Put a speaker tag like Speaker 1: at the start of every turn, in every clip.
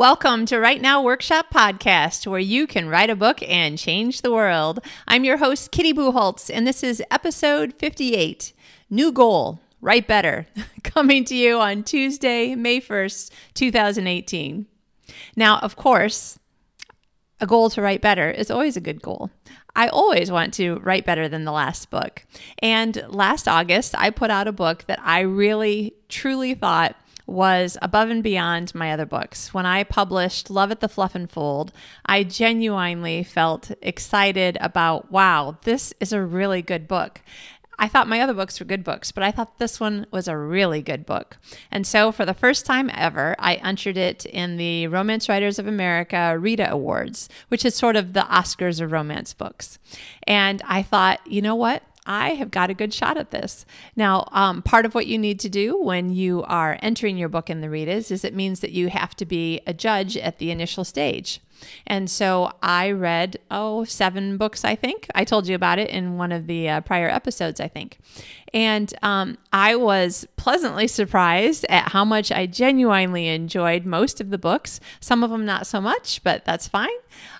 Speaker 1: Welcome to Write Now Workshop Podcast, where you can write a book and change the world. I'm your host, Kitty Bucholtz, and this is episode 58 New Goal Write Better, coming to you on Tuesday, May 1st, 2018. Now, of course, a goal to write better is always a good goal. I always want to write better than the last book. And last August, I put out a book that I really, truly thought was above and beyond my other books. When I published Love at the Fluff and Fold, I genuinely felt excited about, wow, this is a really good book. I thought my other books were good books, but I thought this one was a really good book. And so, for the first time ever, I entered it in the Romance Writers of America Rita Awards, which is sort of the Oscars of romance books. And I thought, you know what? I have got a good shot at this. Now, um, part of what you need to do when you are entering your book in the Ritas is it means that you have to be a judge at the initial stage. And so I read, oh, seven books, I think. I told you about it in one of the uh, prior episodes, I think. And um, I was pleasantly surprised at how much I genuinely enjoyed most of the books. Some of them not so much, but that's fine.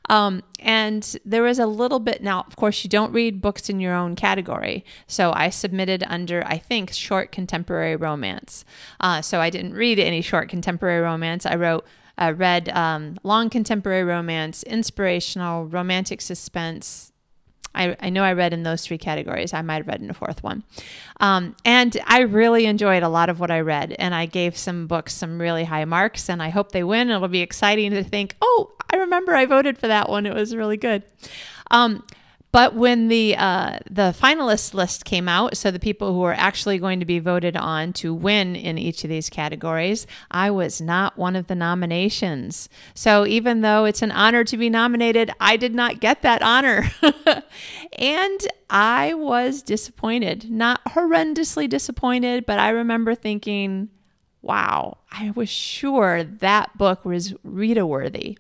Speaker 1: Um, and there was a little bit now, of course, you don't read books in your own category. So I submitted under, I think, short contemporary romance. Uh, so I didn't read any short contemporary romance. I wrote uh, read um, long contemporary romance, inspirational, romantic suspense. I, I know I read in those three categories. I might have read in a fourth one. Um, and I really enjoyed a lot of what I read. And I gave some books some really high marks. And I hope they win. It'll be exciting to think, oh, I remember I voted for that one. It was really good. Um, but when the uh, the finalist list came out, so the people who are actually going to be voted on to win in each of these categories, I was not one of the nominations. So even though it's an honor to be nominated, I did not get that honor, and I was disappointed. Not horrendously disappointed, but I remember thinking, "Wow, I was sure that book was Rita worthy."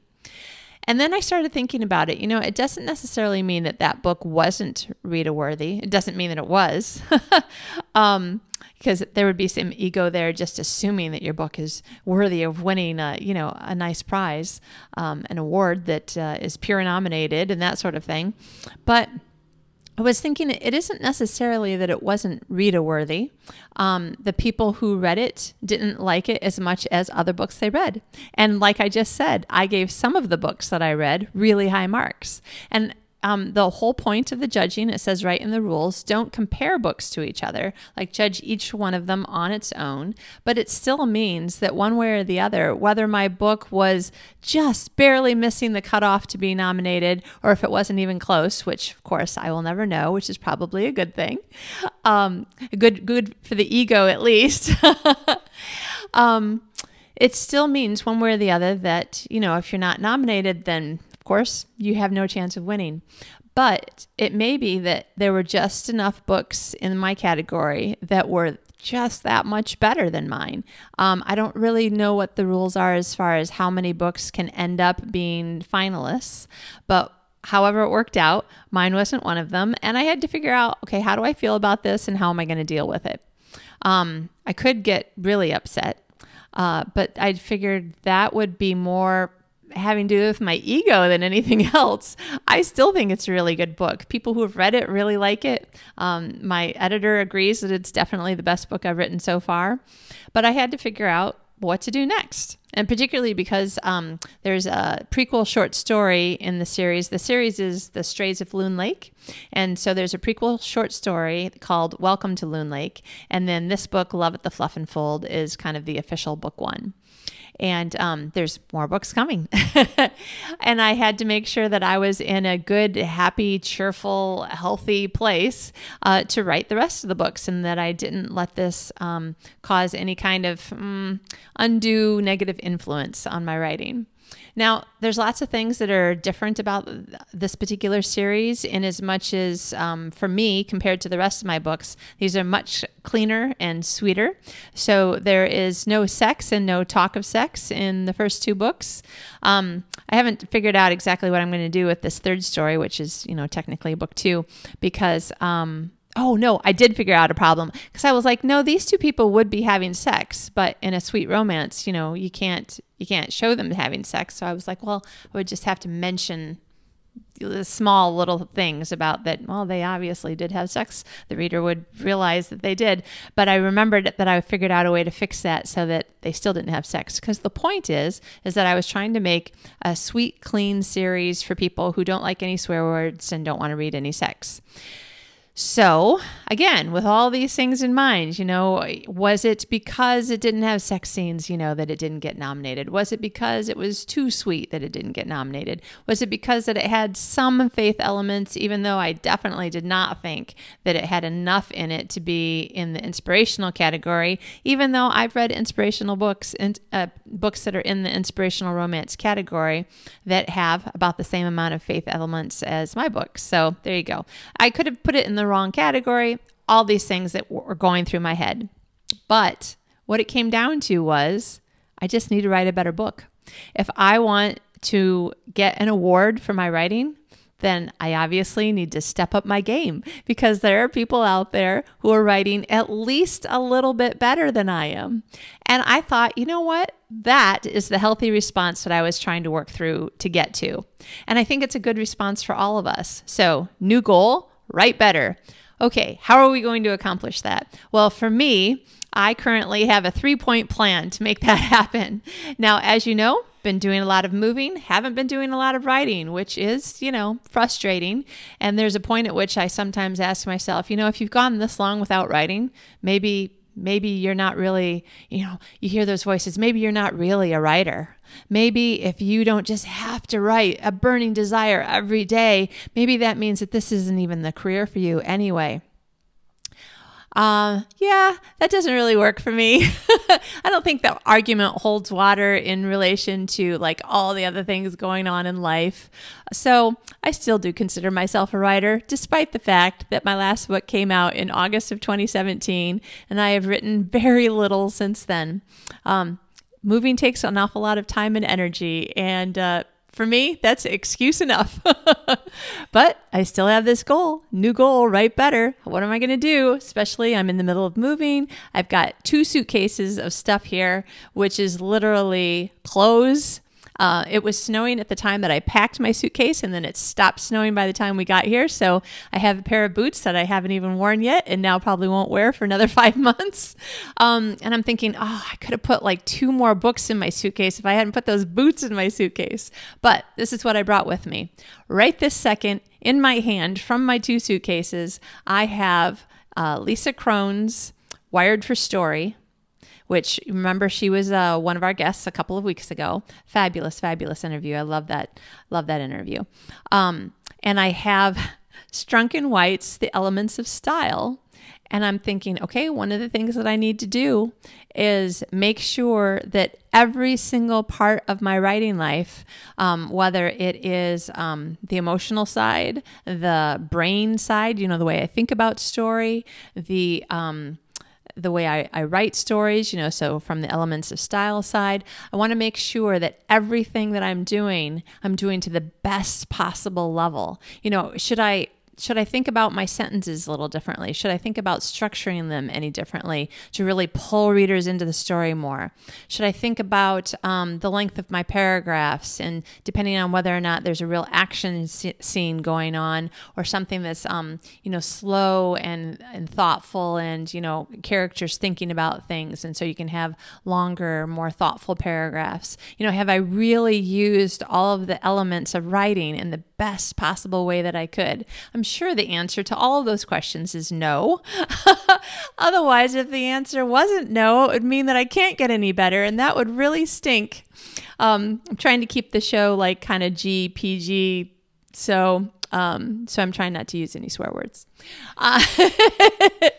Speaker 1: And then I started thinking about it. You know, it doesn't necessarily mean that that book wasn't Rita worthy. It doesn't mean that it was. um, because there would be some ego there just assuming that your book is worthy of winning a, you know a nice prize um, an award that uh, is peer nominated and that sort of thing but I was thinking it isn't necessarily that it wasn't Rita worthy. Um, the people who read it didn't like it as much as other books they read. And like I just said, I gave some of the books that I read really high marks. And um, the whole point of the judging, it says right in the rules, don't compare books to each other, like judge each one of them on its own. But it still means that one way or the other, whether my book was just barely missing the cutoff to be nominated, or if it wasn't even close, which of course I will never know, which is probably a good thing, um, good good for the ego at least. um, it still means one way or the other that you know if you're not nominated, then course, you have no chance of winning. But it may be that there were just enough books in my category that were just that much better than mine. Um, I don't really know what the rules are as far as how many books can end up being finalists, but however it worked out, mine wasn't one of them. And I had to figure out okay, how do I feel about this and how am I going to deal with it? Um, I could get really upset, uh, but I figured that would be more having to do with my ego than anything else. I still think it's a really good book. People who have read it really like it. Um, my editor agrees that it's definitely the best book I've written so far. But I had to figure out what to do next. And particularly because um, there's a prequel short story in the series. The series is The Strays of Loon Lake. And so there's a prequel short story called Welcome to Loon Lake. And then this book, Love at the Fluff and Fold, is kind of the official book one and um, there's more books coming. and I had to make sure that I was in a good, happy, cheerful, healthy place uh, to write the rest of the books, and that I didn't let this um, cause any kind of mm, undue negative influence on my writing. Now, there's lots of things that are different about this particular series, in as much as um, for me, compared to the rest of my books, these are much cleaner and sweeter. So there is no sex and no talk of sex in the first two books. Um, I haven't figured out exactly what I'm going to do with this third story, which is, you know, technically book two, because. Um, Oh no, I did figure out a problem because I was like, no, these two people would be having sex, but in a sweet romance, you know, you can't you can't show them having sex. So I was like, well, I would just have to mention the small little things about that. Well they obviously did have sex. The reader would realize that they did. But i remembered that i figured out a way to fix that so that they still didn't have sex. Because the point is is that i was trying to make a sweet clean series for people who don't like any swear words and don't want to read any sex so, again, with all these things in mind, you know, was it because it didn't have sex scenes, you know, that it didn't get nominated? Was it because it was too sweet that it didn't get nominated? Was it because that it had some faith elements, even though I definitely did not think that it had enough in it to be in the inspirational category, even though I've read inspirational books and uh, books that are in the inspirational romance category that have about the same amount of faith elements as my books. So, there you go. I could have put it in the wrong category, all these things that were going through my head. But what it came down to was I just need to write a better book. If I want to get an award for my writing, then I obviously need to step up my game because there are people out there who are writing at least a little bit better than I am. And I thought, you know what? That is the healthy response that I was trying to work through to get to. And I think it's a good response for all of us. So, new goal write better. Okay, how are we going to accomplish that? Well, for me, I currently have a three point plan to make that happen. Now, as you know, been doing a lot of moving, haven't been doing a lot of writing, which is, you know, frustrating. And there's a point at which I sometimes ask myself, you know, if you've gone this long without writing, maybe maybe you're not really, you know, you hear those voices, maybe you're not really a writer. Maybe if you don't just have to write a burning desire every day, maybe that means that this isn't even the career for you anyway. Uh, yeah, that doesn't really work for me. I don't think that argument holds water in relation to like all the other things going on in life. So I still do consider myself a writer, despite the fact that my last book came out in August of 2017, and I have written very little since then. Um, moving takes an awful lot of time and energy, and uh, for me, that's excuse enough. but I still have this goal, new goal, write better. What am I going to do? Especially, I'm in the middle of moving. I've got two suitcases of stuff here, which is literally clothes uh, it was snowing at the time that I packed my suitcase, and then it stopped snowing by the time we got here. So I have a pair of boots that I haven't even worn yet, and now probably won't wear for another five months. Um, and I'm thinking, oh, I could have put like two more books in my suitcase if I hadn't put those boots in my suitcase. But this is what I brought with me. Right this second, in my hand from my two suitcases, I have uh, Lisa Cron's Wired for Story which remember she was uh, one of our guests a couple of weeks ago. Fabulous, fabulous interview. I love that. Love that interview. Um, and I have Strunk and White's The Elements of Style. And I'm thinking, okay, one of the things that I need to do is make sure that every single part of my writing life, um, whether it is um, the emotional side, the brain side, you know, the way I think about story, the um, the way I, I write stories, you know, so from the elements of style side, I want to make sure that everything that I'm doing, I'm doing to the best possible level. You know, should I should I think about my sentences a little differently? Should I think about structuring them any differently to really pull readers into the story more? Should I think about um, the length of my paragraphs and depending on whether or not there's a real action scene going on or something that's um, you know slow and and thoughtful and you know characters thinking about things and so you can have longer, more thoughtful paragraphs. You know, have I really used all of the elements of writing in the best possible way that I could? I'm sure the answer to all of those questions is no. Otherwise, if the answer wasn't no, it would mean that I can't get any better, and that would really stink. Um, I'm trying to keep the show like kind of G, PG, so um, so I'm trying not to use any swear words. Uh,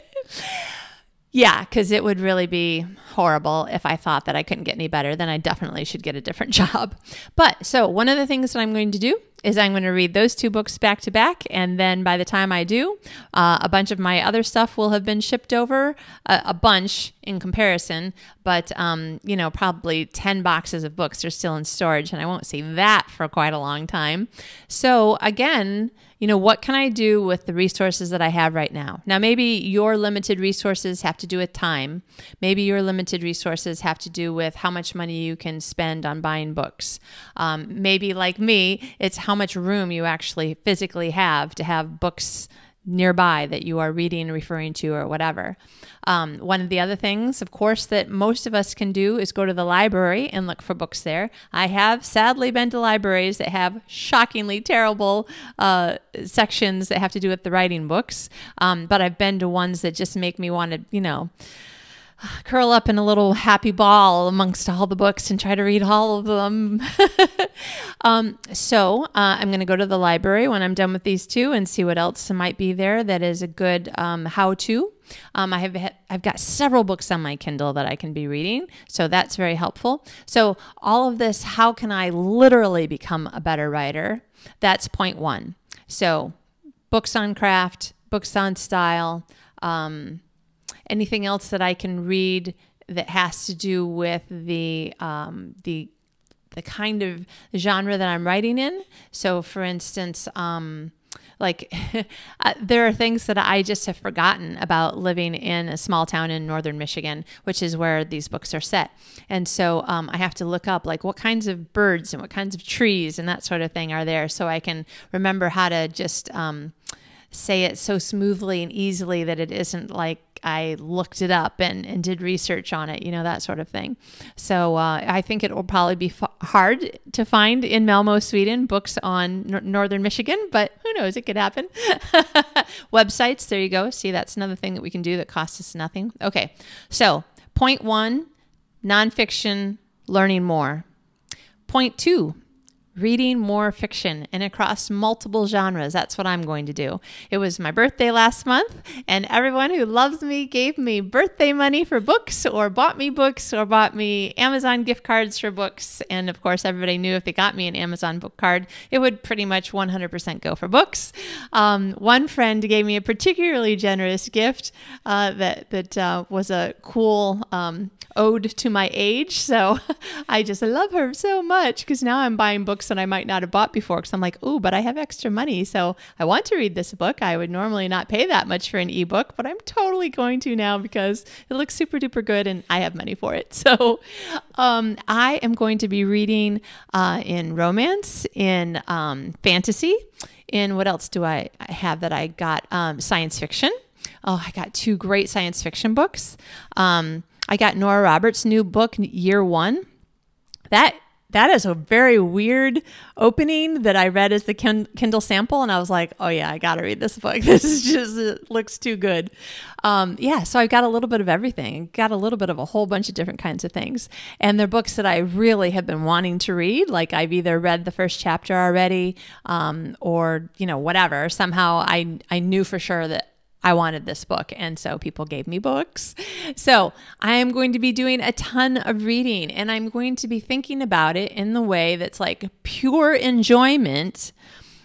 Speaker 1: Yeah, because it would really be horrible if I thought that I couldn't get any better. Then I definitely should get a different job. But so, one of the things that I'm going to do is I'm going to read those two books back to back. And then by the time I do, uh, a bunch of my other stuff will have been shipped over, uh, a bunch in comparison, but, um, you know, probably 10 boxes of books are still in storage. And I won't see that for quite a long time. So, again, you know, what can I do with the resources that I have right now? Now, maybe your limited resources have to do with time. Maybe your limited resources have to do with how much money you can spend on buying books. Um, maybe, like me, it's how much room you actually physically have to have books nearby that you are reading referring to or whatever. Um, one of the other things, of course, that most of us can do is go to the library and look for books there. I have sadly been to libraries that have shockingly terrible uh, sections that have to do with the writing books, um, but I've been to ones that just make me want to, you know, curl up in a little happy ball amongst all the books and try to read all of them. um, so uh, I'm going to go to the library when I'm done with these two and see what else might be there that is a good um, how-to. Um, I have I've got several books on my Kindle that I can be reading, so that's very helpful. So all of this, how can I literally become a better writer? That's point one. So books on craft, books on style. Um, anything else that I can read that has to do with the um, the the kind of genre that I'm writing in. So, for instance, um, like uh, there are things that I just have forgotten about living in a small town in northern Michigan, which is where these books are set. And so um, I have to look up like what kinds of birds and what kinds of trees and that sort of thing are there, so I can remember how to just um, say it so smoothly and easily that it isn't like I looked it up and, and did research on it, you know, that sort of thing. So uh, I think it will probably be f- hard to find in Malmo, Sweden, books on n- northern Michigan, but who knows? It could happen. Websites, there you go. See, that's another thing that we can do that costs us nothing. Okay, so point one nonfiction, learning more. Point two reading more fiction and across multiple genres. That's what I'm going to do. It was my birthday last month, and everyone who loves me gave me birthday money for books, or bought me books, or bought me Amazon gift cards for books. And of course, everybody knew if they got me an Amazon book card, it would pretty much 100% go for books. Um, one friend gave me a particularly generous gift uh, that that uh, was a cool um, ode to my age. So I just love her so much because now I'm buying books that I might not have bought before because I'm like, oh, but I have extra money. So I want to read this book. I would normally not pay that much for an ebook, but I'm totally going to now because it looks super duper good and I have money for it. So um, I am going to be reading uh, in romance, in um, fantasy, in what else do I have that I got? Um, science fiction. Oh, I got two great science fiction books. Um, I got Nora Roberts' new book, Year One. That that is a very weird opening that I read as the Kindle sample, and I was like, "Oh yeah, I got to read this book. This is just looks too good." Um, yeah, so I got a little bit of everything. Got a little bit of a whole bunch of different kinds of things, and they're books that I really have been wanting to read. Like I've either read the first chapter already, um, or you know whatever. Somehow I I knew for sure that I wanted this book. And so people gave me books. So I am going to be doing a ton of reading and I'm going to be thinking about it in the way that's like pure enjoyment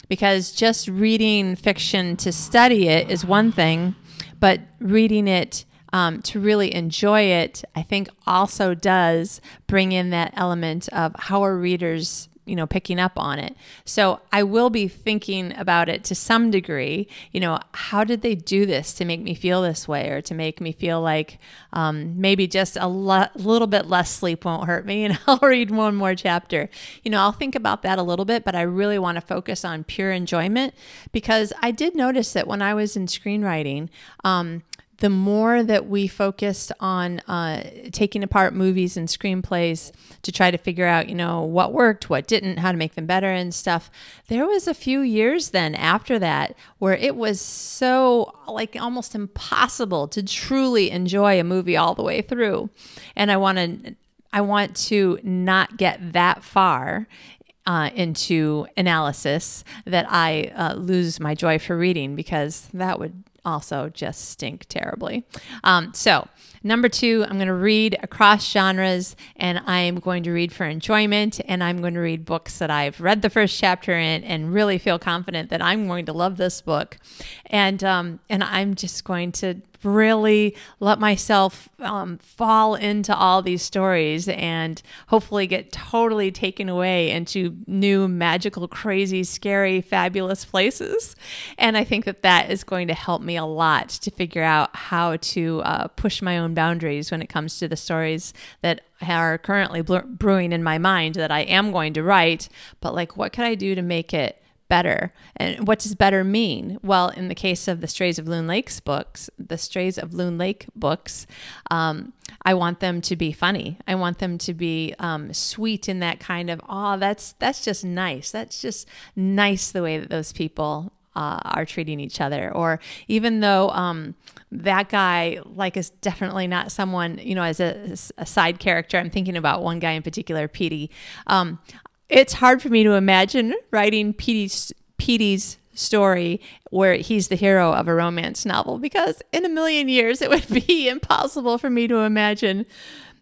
Speaker 1: because just reading fiction to study it is one thing, but reading it um, to really enjoy it, I think also does bring in that element of how are readers you know picking up on it. So i will be thinking about it to some degree. You know how did they do this to make me feel this way or to make me feel like um, maybe just a lo- little bit less sleep won't hurt me? And i'll read one more chapter. You know i'll think about that a little bit but i really want to focus on pure enjoyment because i did notice that when i was in screenwriting um, the more that we focused on uh, taking apart movies and screenplays to try to figure out, you know, what worked, what didn't, how to make them better and stuff, there was a few years then after that where it was so like almost impossible to truly enjoy a movie all the way through. And I want to I want to not get that far uh, into analysis that I uh, lose my joy for reading because that would also just stink terribly. Um, so, number two, I'm going to read across genres and I'm going to read for enjoyment and I'm going to read books that I've read the first chapter in and really feel confident that I'm going to love this book. And, um, and I'm just going to really let myself um, fall into all these stories and hopefully get totally taken away into new, magical, crazy, scary, fabulous places. And I think that that is going to help me a lot to figure out how to uh, push my own boundaries when it comes to the stories that are currently brewing in my mind that I am going to write. But like, what could I do to make it? Better. And what does better mean? Well, in the case of the Strays of Loon Lakes books, the Strays of Loon Lake books, um, I want them to be funny. I want them to be um, sweet in that kind of, oh, that's that's just nice. That's just nice the way that those people uh, are treating each other. Or even though um, that guy, like, is definitely not someone, you know, as a, a, side character. I'm thinking about one guy in particular, Petey. Um, it's hard for me to imagine writing Petey's, Petey's story where he's the hero of a romance novel because in a million years it would be impossible for me to imagine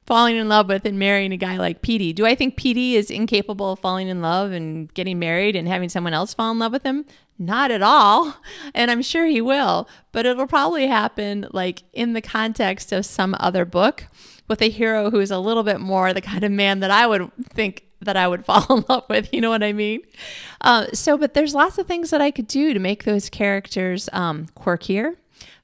Speaker 1: falling in love with and marrying a guy like Petey. Do I think Petey is incapable of falling in love and getting married and having someone else fall in love with him? Not at all. And I'm sure he will, but it'll probably happen like in the context of some other book with a hero who's a little bit more the kind of man that I would think that I would fall in love with. You know what I mean? Uh, so, but there's lots of things that I could do to make those characters um, quirkier,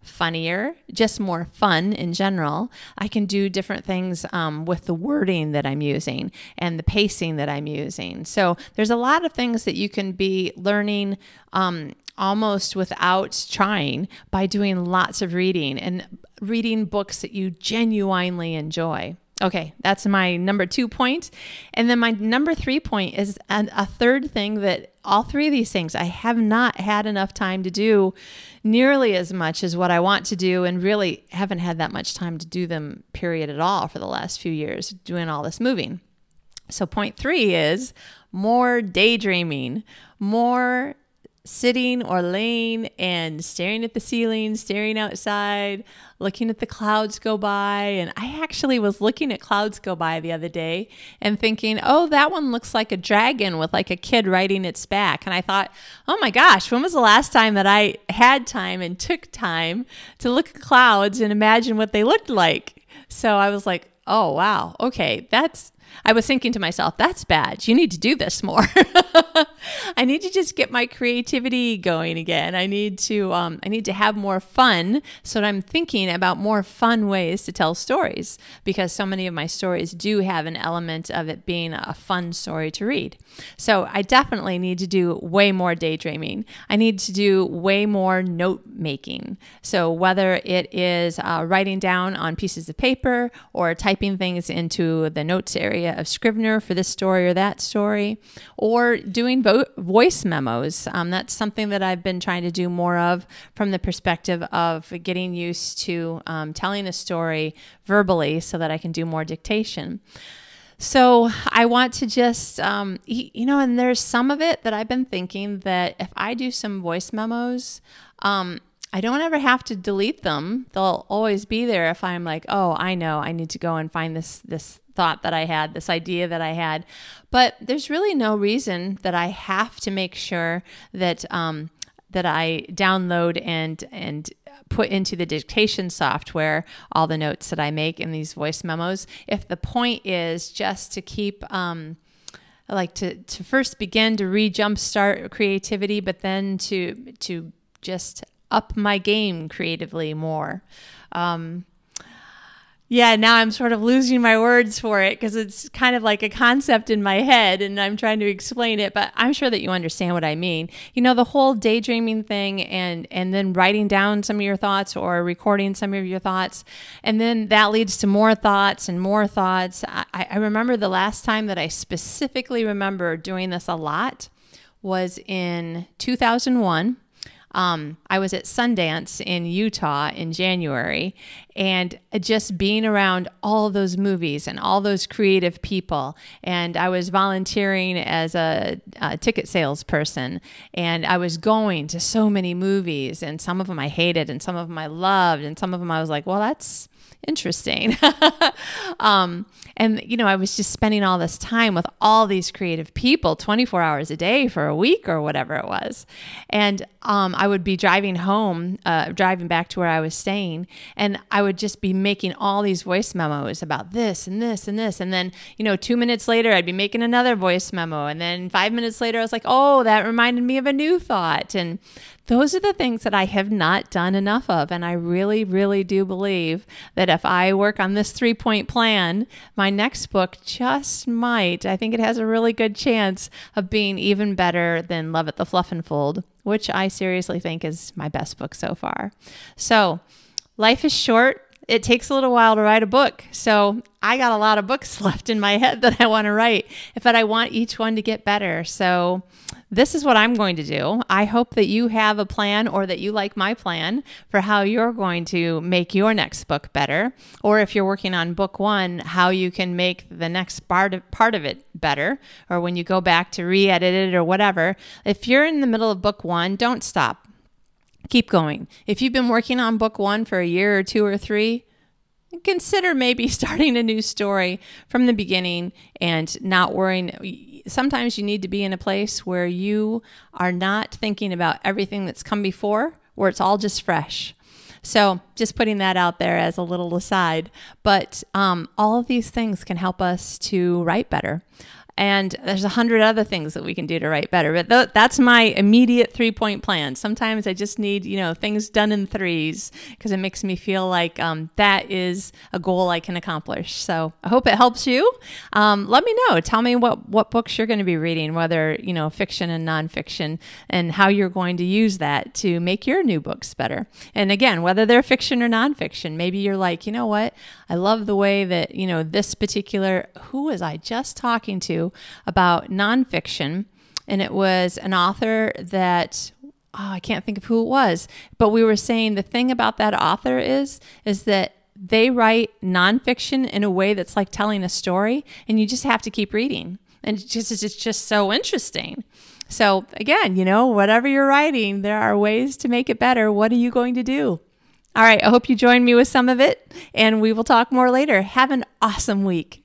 Speaker 1: funnier, just more fun in general. I can do different things um, with the wording that I'm using and the pacing that I'm using. So, there's a lot of things that you can be learning. Um, almost without trying by doing lots of reading and reading books that you genuinely enjoy. Okay, that's my number two point. And then my number three point is an, a third thing that all three of these things I have not had enough time to do nearly as much as what I want to do, and really haven't had that much time to do them, period, at all for the last few years, doing all this moving. So, point three is more daydreaming, more sitting or laying and staring at the ceiling, staring outside, looking at the clouds go by. And I actually was looking at clouds go by the other day and thinking, oh, that one looks like a dragon with like a kid riding its back. And I thought, oh my gosh, when was the last time that I had time and took time to look at clouds and imagine what they looked like? So I was like, oh, wow, okay, that's I was thinking to myself, that's bad. You need to do this more. I need to just get my creativity going again. I need to um, I need to have more fun. So I'm thinking about more fun ways to tell stories because so many of my stories do have an element of it being a fun story to read. So I definitely need to do way more daydreaming. I need to do way more note making. So whether it is uh, writing down on pieces of paper or typing things into the notes area of Scrivener for this story or that story, or doing vo- voice memos. Um, that's something that I've been trying to do more of from the perspective of getting used to um, telling a story verbally so that I can do more dictation. So I want to just, um, you know, and there's some of it that I've been thinking that if I do some voice memos, um, I don't ever have to delete them. They'll always be there if I'm like, oh, I know I need to go and find this this thought that I had, this idea that I had. But there's really no reason that I have to make sure that um, that I download and and put into the dictation software all the notes that I make in these voice memos. If the point is just to keep um, like to to first begin to re jumpstart creativity, but then to to just up my game creatively more. Um, yeah, now I'm sort of losing my words for it because it's kind of like a concept in my head and I'm trying to explain it, but I'm sure that you understand what I mean. You know, the whole daydreaming thing and and then writing down some of your thoughts or recording some of your thoughts, and then that leads to more thoughts and more thoughts. I, I remember the last time that I specifically remember doing this a lot was in 2001 um, I was at Sundance in Utah in January, and just being around all those movies and all those creative people. And I was volunteering as a, a ticket salesperson, and I was going to so many movies, and some of them I hated, and some of them I loved, and some of them I was like, well, that's interesting. um, and, you know, I was just spending all this time with all these creative people 24 hours a day for a week or whatever it was. And um, I would be driving home, uh, driving back to where I was staying, and I would just be making all these voice memos about this and this and this. And then, you know, two minutes later, I'd be making another voice memo. And then five minutes later, I was like, oh, that reminded me of a new thought. And those are the things that I have not done enough of. And I really, really do believe that if I work on this three point plan, my next book just might, I think it has a really good chance of being even better than Love at the Fluff and Fold, which I seriously think is my best book so far. So, life is short it takes a little while to write a book. So I got a lot of books left in my head that I want to write, but I want each one to get better. So this is what I'm going to do. I hope that you have a plan or that you like my plan for how you're going to make your next book better. Or if you're working on book one, how you can make the next part of, part of it better. Or when you go back to re edit it or whatever. If you're in the middle of book one, don't stop keep going. If you've been working on book one for a year or two or three, consider maybe starting a new story from the beginning and not worrying. Sometimes you need to be in a place where you are not thinking about everything that's come before, where it's all just fresh. So, just putting that out there as a little aside. But um, all of these things can help us to write better. And there's a hundred other things that we can do to write better. But th- that's my immediate three point plan. Sometimes I just need, you know, things done in threes because it makes me feel like um, that is a goal I can accomplish. So I hope it helps you. Um, let me know. Tell me what, what books you're going to be reading, whether, you know, fiction and nonfiction, and how you're going to use that to make your new books better. And again, whether they're fiction or nonfiction, maybe you're like, you know what? I love the way that, you know, this particular, who was I just talking to about nonfiction? And it was an author that, oh, I can't think of who it was, but we were saying the thing about that author is, is that they write nonfiction in a way that's like telling a story, and you just have to keep reading. And it's just, it's just so interesting. So, again, you know, whatever you're writing, there are ways to make it better. What are you going to do? All right, I hope you join me with some of it, and we will talk more later. Have an awesome week.